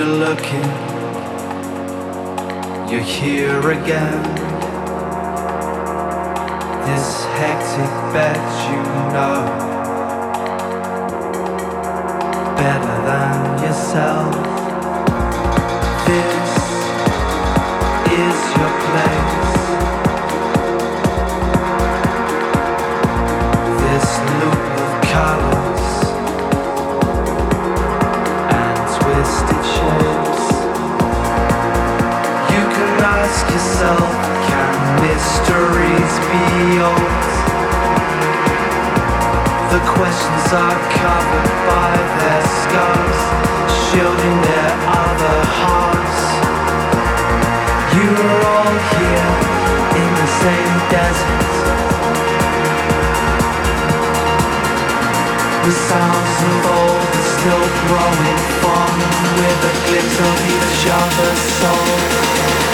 You're looking, you're here again. This hectic bet you know better than yourself. Old? The questions are covered by their scars, shielding their other halves. You are all here in the same desert. The sounds of old are still growing fond with a glimpse of each other's soul.